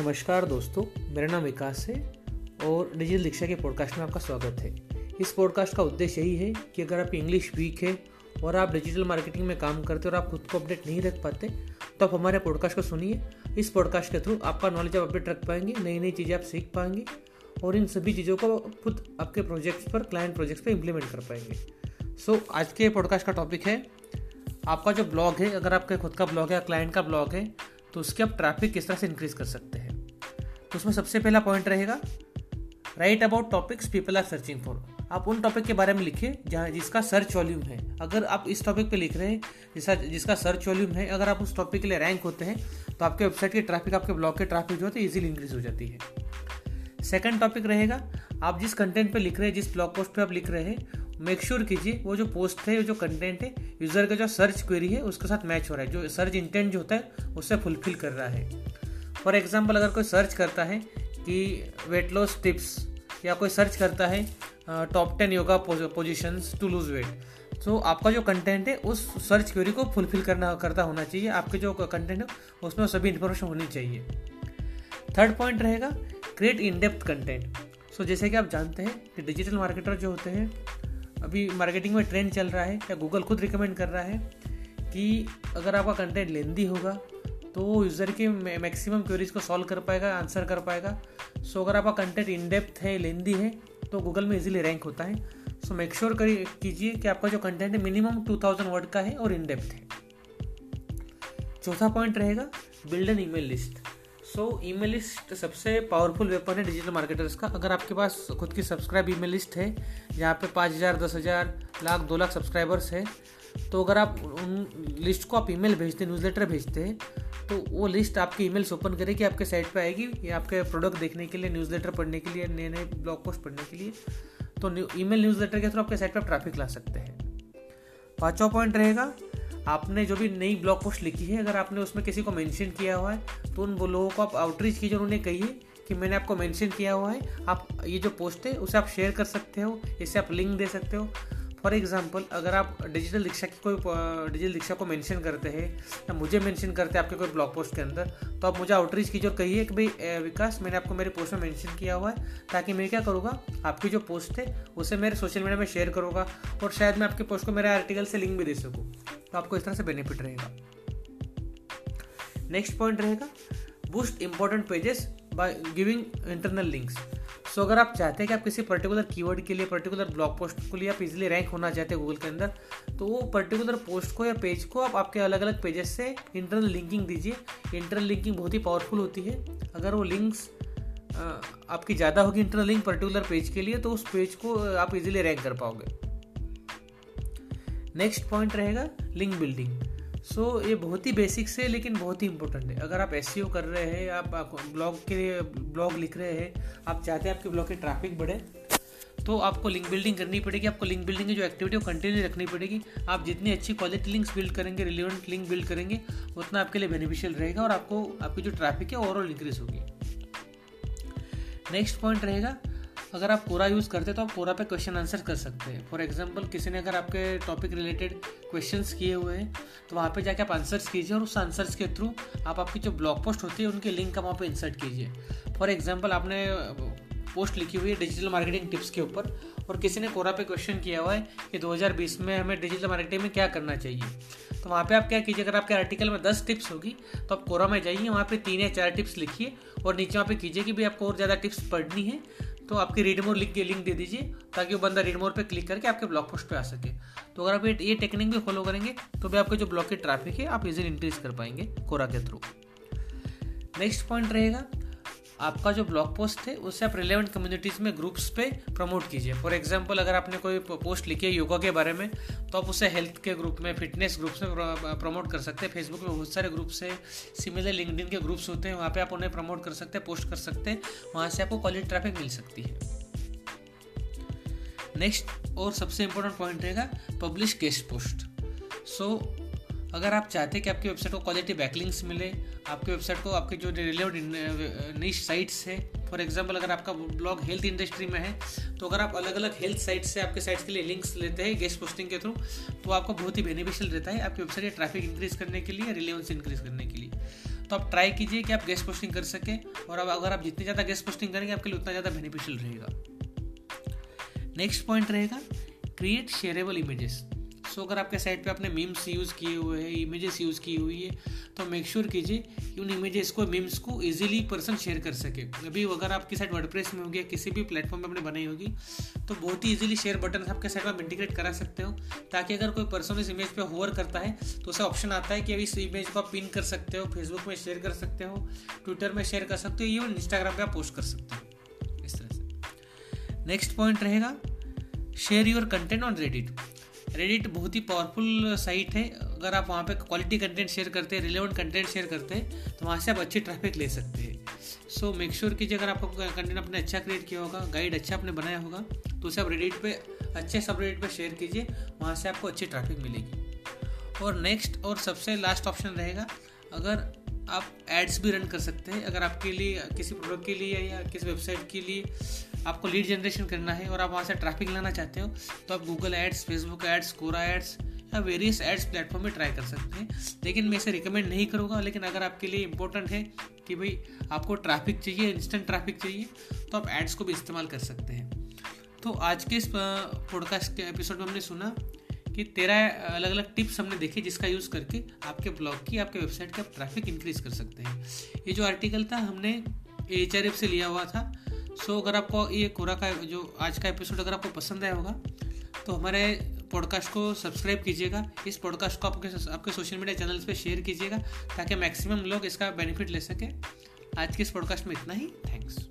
नमस्कार दोस्तों मेरा नाम विकास है और डिजिटल दीक्षा के पॉडकास्ट में आपका स्वागत है। इस पॉडकास्ट का उद्देश्य यही है कि अगर आप इंग्लिश वीक है और आप डिजिटल मार्केटिंग में काम करते हो और आप खुद को अपडेट नहीं रख पाते तो आप हमारे पॉडकास्ट को सुनिए। इस पॉडकास्ट के थ्रू आपका नॉलेज आप अपडेट रख पाएँगे नई नई चीज़ें आप सीख पाएँगे और इन सभी चीज़ों को खुद आपके प्रोजेक्ट्स पर क्लाइंट प्रोजेक्ट्स पर इम्प्लीमेंट कर पाएँगे। सो so, आज के पॉडकास्ट का टॉपिक है आपका जो ब्लॉग है अगर आपका खुद का ब्लॉग है या क्लाइंट का ब्लॉग है तो उसके आप ट्रैफ़िक किस तरह से इंक्रीज कर सकते हैं? तो उसमें सबसे पहला पॉइंट रहेगा right about topics people are searching for आप उन टॉपिक के बारे में लिखिए, जहाँ जिसका सर्च वॉल्यूम है। अगर आप इस टॉपिक पे लिख रहे हैं, जिसका जिसका सर्च वॉल्यूम है, अगर आप उस टॉपिक के लिए रैंक होते हैं तो आपके वेबसाइट की ट्रैफ़िक आपके ब्लॉग के ट्रैफ़िक जो है इजीली इंक्रीज हो जाती है। सेकंड टॉपिक रहेगा, आप जिस कंटेंट पे लिख रहे हैं, जिस ब्लॉग पोस्ट पे आप लिख रहे हैं मेक श्योर कीजिए, वो जो पोस्ट है जो कंटेंट है यूज़र का जो सर्च क्वेरी है, उसके साथ मैच हो रहा है। जो सर्च इंटेंट जो होता है, उससे फुलफिल कर रहा है। फॉर एग्ज़ाम्पल अगर कोई सर्च करता है कि वेट लॉस टिप्स या कोई सर्च करता है top ten yoga positions to lose weight तो आपका जो कंटेंट है, उस सर्च क्वेरी को फुलफिल करना, करता होना चाहिए। आपके जो कंटेंट है, उसमें सभी इन्फॉर्मेशन होनी चाहिए। थर्ड पॉइंट रहेगा create in depth content so जैसे कि आप जानते हैं कि डिजिटल मार्केटर जो होते हैं, अभी मार्केटिंग में ट्रेंड चल रहा है, या गूगल खुद रिकमेंड कर रहा है कि अगर आपका कंटेंट लेंदी होगा तो वो यूज़र की मैक्सिमम क्वेरीज को सॉल्व कर पाएगा आंसर कर पाएगा। सो so, अगर आपका कंटेंट इन डेप्थ है लेंदी है तो गूगल में इजीली रैंक होता है। सो मेक श्योर कीजिए कि आपका जो कंटेंट है मिनिमम टू थाउज़ेंड वर्ड का है और इन डेप्थ है। चौथा पॉइंट रहेगा build an email list so email list सबसे पावरफुल वेपन है डिजिटल मार्केटर्स का। अगर आपके पास खुद की सब्सक्राइब ईमेल लिस्ट है जहाँ पे पाँच हज़ार दस हज़ार लाख दो लाख सब्सक्राइबर्स है तो अगर आप उन लिस्ट को आप ईमेल भेजते हैं न्यूज़लेटर भेजते हैं तो वो लिस्ट आपकी ईमेल्स ओपन करेगी, आपके साइट पे आएगी। या आपके प्रोडक्ट देखने के लिए न्यूज़लेटर पढ़ने के लिए नए नए ब्लॉग पोस्ट पढ़ने के लिए। तो ई ईमेल न्यूज़लेटर के थ्रू आपके साइट पर ट्रैफ़िक ला सकते हैं। पाँचवा पॉइंट रहेगा, आपने जो भी नई ब्लॉग पोस्ट लिखी है, अगर आपने उसमें किसी को मेंशन किया हुआ है तो उन लोगों को आप आउटरीच कीजिए, उन्होंने कही कि मैंने आपको मेंशन किया हुआ है। आप ये जो पोस्ट है, उसे आप शेयर कर सकते हो इसे आप लिंक दे सकते हो। फॉर एग्ज़ाम्पल अगर आप डिजिटल रिक्शा की कोई डिजिटल रिक्शा को मेंशन करते हैं, या मुझे मेंशन करते हैं आपके कोई ब्लॉग पोस्ट के अंदर तो आप मुझे आउटरीच कीजिए और कहिए कि भाई विकास, मैंने आपको मेरे पोस्ट में मेंशन किया हुआ है, ताकि मैं क्या करूँगा, आपकी जो पोस्ट है, उसे मेरे सोशल मीडिया में शेयर करूँगा, और शायद मैं आपके पोस्ट को मेरे आर्टिकल से लिंक भी दे सकूँ। तो आपको इस तरह से बेनिफिट रहेगा। नेक्स्ट पॉइंट रहेगा boost important pages by giving internal links so अगर आप चाहते हैं कि आप किसी पर्टिकुलर कीवर्ड के लिए पर्टिकुलर ब्लॉग पोस्ट के लिए आप इजिली रैंक होना चाहते हैं गूगल के अंदर तो वो पर्टिकुलर पोस्ट को या पेज को आप आपके अलग अलग पेजेस से इंटरनल लिंकिंग दीजिए। इंटरनल लिंकिंग बहुत ही पावरफुल होती है। अगर वो लिंक्स आपकी ज़्यादा होगी इंटरनल लिंक पर्टिकुलर पेज के लिए तो उस पेज को आप इजीली रैंक कर पाओगे। नेक्स्ट पॉइंट रहेगा लिंक बिल्डिंग सो so, ये बहुत ही बेसिक्स है लेकिन बहुत ही इंपॉर्टेंट है। अगर आप एस कर रहे हैं आप ब्लॉग के लिए ब्लॉग लिख रहे हैं आप चाहते हैं आपके ब्लॉग की ट्रैफ़िक बढ़े तो आपको लिंक बिल्डिंग करनी पड़ेगी। आपको लिंक बिल्डिंग की जो एक्टिविटी है कंटिन्यू रखनी पड़ेगी। आप जितनी अच्छी क्वालिटी लिंक्स बिल्ड करेंगे रिलेवेंट लिंक बिल्ड करेंगे उतना आपके लिए बेनिफिशियल रहेगा और आपको आपकी जो ट्रैफ़िक है ओवरऑल इंक्रीज होगी। नेक्स्ट पॉइंट रहेगा अगर आप कोरा यूज़ करते तो आप कोरा पे क्वेश्चन आंसर कर सकते हैं। फॉर एग्ज़ाम्पल किसी ने अगर आपके टॉपिक रिलेटेड क्वेश्चंस किए हुए हैं तो वहाँ पे जाके आप आंसर्स कीजिए और उस आंसर्स के थ्रू आप आपकी जो ब्लॉग पोस्ट होती है, उनके लिंक आप वहाँ पर इंसर्ट कीजिए। फॉर एग्ज़ाम्पल आपने पोस्ट लिखी हुई है डिजिटल मार्केटिंग टिप्स के ऊपर, और किसी ने कोरा पे क्वेश्चन किया हुआ है कि 2020 में हमें डिजिटल मार्केटिंग में क्या करना चाहिए। तो वहाँ पे आप क्या कीजिए, अगर आपके आर्टिकल में 10 टिप्स होगी तो आप कोरा में जाइए, वहाँ पे तीन या चार टिप्स लिखिए, और नीचे वहाँ पे कीजिए कि भाई आपको और ज़्यादा टिप्स पढ़नी है। तो आपकी रीड मोर के लिंक दे दीजिए, ताकि वो बंदा रीड मोर पर क्लिक करके आपके ब्लॉग पोस्ट पे आ सके। तो अगर आप ये टेक्निक भी फॉलो करेंगे तो भी आपके जो ब्लॉग की ट्रैफ़िक है, आप इजीली इंक्रीज कर पाएँगे कोरा के थ्रू नेक्स्ट पॉइंट रहेगा आपका जो ब्लॉग पोस्ट है उससे आप रिलेवेंट कम्युनिटीज़ में ग्रुप्स पे प्रमोट कीजिए। फॉर एग्जांपल अगर आपने कोई पोस्ट लिखी है योगा के बारे में तो आप उसे हेल्थ के ग्रुप में फिटनेस ग्रुप्स में प्रमोट कर सकते हैं। फेसबुक में बहुत सारे ग्रुप्स है। सिमिलर लिंकडिन के ग्रुप्स होते हैं। वहाँ पर आप उन्हें प्रमोट कर सकते हैं पोस्ट कर सकते हैं। वहाँ से आपको क्वालिटी ट्रैफ़िक मिल सकती है। नेक्स्ट और सबसे इंपॉर्टेंट पॉइंट रहेगा पब्लिश गेस्ट पोस्ट सो अगर आप चाहते हैं कि आपकी वेबसाइट को क्वालिटी बैकलिंग्स मिले, आपकी वेबसाइट को आपके जो रिलेवेंट निश साइट्स है फॉर एग्ज़ाम्पल अगर आपका ब्लॉग हेल्थ इंडस्ट्री में है तो अगर आप अलग अलग हेल्थ साइट से आपके साइट्स के लिए लिंक्स लेते हैं गेस्ट पोस्टिंग के थ्रू तो आपको बहुत ही बेनिफिशियल रहता है आपकी वेबसाइट ट्रैफ़िक इंक्रीज करने के लिए रिलेवेंस इंक्रीज करने के लिए। तो आप ट्राई कीजिए कि आप गेस्ट पोस्टिंग कर सके, और अब अगर आप जितनी ज़्यादा गेस्ट पोस्टिंग करेंगे, आपके लिए उतना ज़्यादा बेनिफिशियल रहेगा। नेक्स्ट पॉइंट रहेगा क्रिएट शेयरेबल इमेजेस सो अगर आपके साइट पे आपने मीम्स यूज़ किए हुए हैं इमेजेस यूज़ की हुई है तो मेक श्योर कीजिए कि उन इमेजेस को मीम्स को इजीली पर्सन शेयर कर सके। अभी अगर आपकी साइट वर्डप्रेस में होगी या किसी भी प्लेटफॉर्म पे आपने बनाई होगी तो बहुत ही इजीली शेयर बटन आपके साइट में इंटीग्रेट करा सकते हो, ताकि अगर कोई पर्सन इस इमेज पर होवर करता है तो उसे ऑप्शन आता है कि अभी इस इमेज को आप पिन कर सकते हो फेसबुक में शेयर कर सकते हो ट्विटर में शेयर कर सकते हो इवन इंस्टाग्राम पर आप पोस्ट कर सकते हो। इस तरह से। नेक्स्ट पॉइंट रहेगा share your content on Reddit Reddit बहुत ही पावरफुल साइट है। अगर आप वहाँ पे क्वालिटी कंटेंट शेयर करते हैं रिलेवेंट कंटेंट शेयर करते हैं तो वहाँ से आप अच्छी ट्रैफ़िक ले सकते हैं। सो मेक श्योर कीजिए अगर आपको कंटेंट आपने अच्छा क्रिएट किया होगा गाइड अच्छा आपने बनाया होगा तो उसे आप रेडिट पे, अच्छे सब रेडिट पे शेयर कीजिए, वहाँ से आपको अच्छी ट्रैफ़िक मिलेगी। और नेक्स्ट और सबसे लास्ट ऑप्शन रहेगा, अगर आप एड्स भी रन कर सकते हैं, अगर आपके लिए, किसी प्रोडक्ट के लिए या किसी वेबसाइट के लिए आपको लीड जनरेशन करना है और आप वहाँ से ट्रैफ़िक लाना चाहते हो तो आप Google ads Facebook ads Quora ads या वेरियस एड्स प्लेटफॉर्म में ट्राई कर सकते हैं। लेकिन मैं इसे रिकमेंड नहीं करूँगा, लेकिन अगर आपके लिए इंपॉर्टेंट है कि भाई आपको ट्रैफ़िक चाहिए इंस्टेंट ट्रैफ़िक चाहिए तो आप एड्स को भी इस्तेमाल कर सकते हैं। तो आज के इस पॉडकास्ट के एपिसोड में हमने सुना कि तेरह अलग अलग टिप्स हमने देखे जिसका यूज़ करके आपके ब्लॉग की, आपके वेबसाइट का ट्रैफ़िक इंक्रीज कर सकते हैं। ये जो आर्टिकल था हमने एच से लिया हुआ था। सो अगर आपको ये कोरा का, जो आज का एपिसोड अगर आपको पसंद आया होगा तो हमारे पॉडकास्ट को सब्सक्राइब कीजिएगा। इस पॉडकास्ट को आपके आपके सोशल मीडिया चैनल्स पे शेयर कीजिएगा, ताकि मैक्सिमम लोग इसका बेनिफिट ले सके। आज के इस पॉडकास्ट में इतना ही। थैंक्स।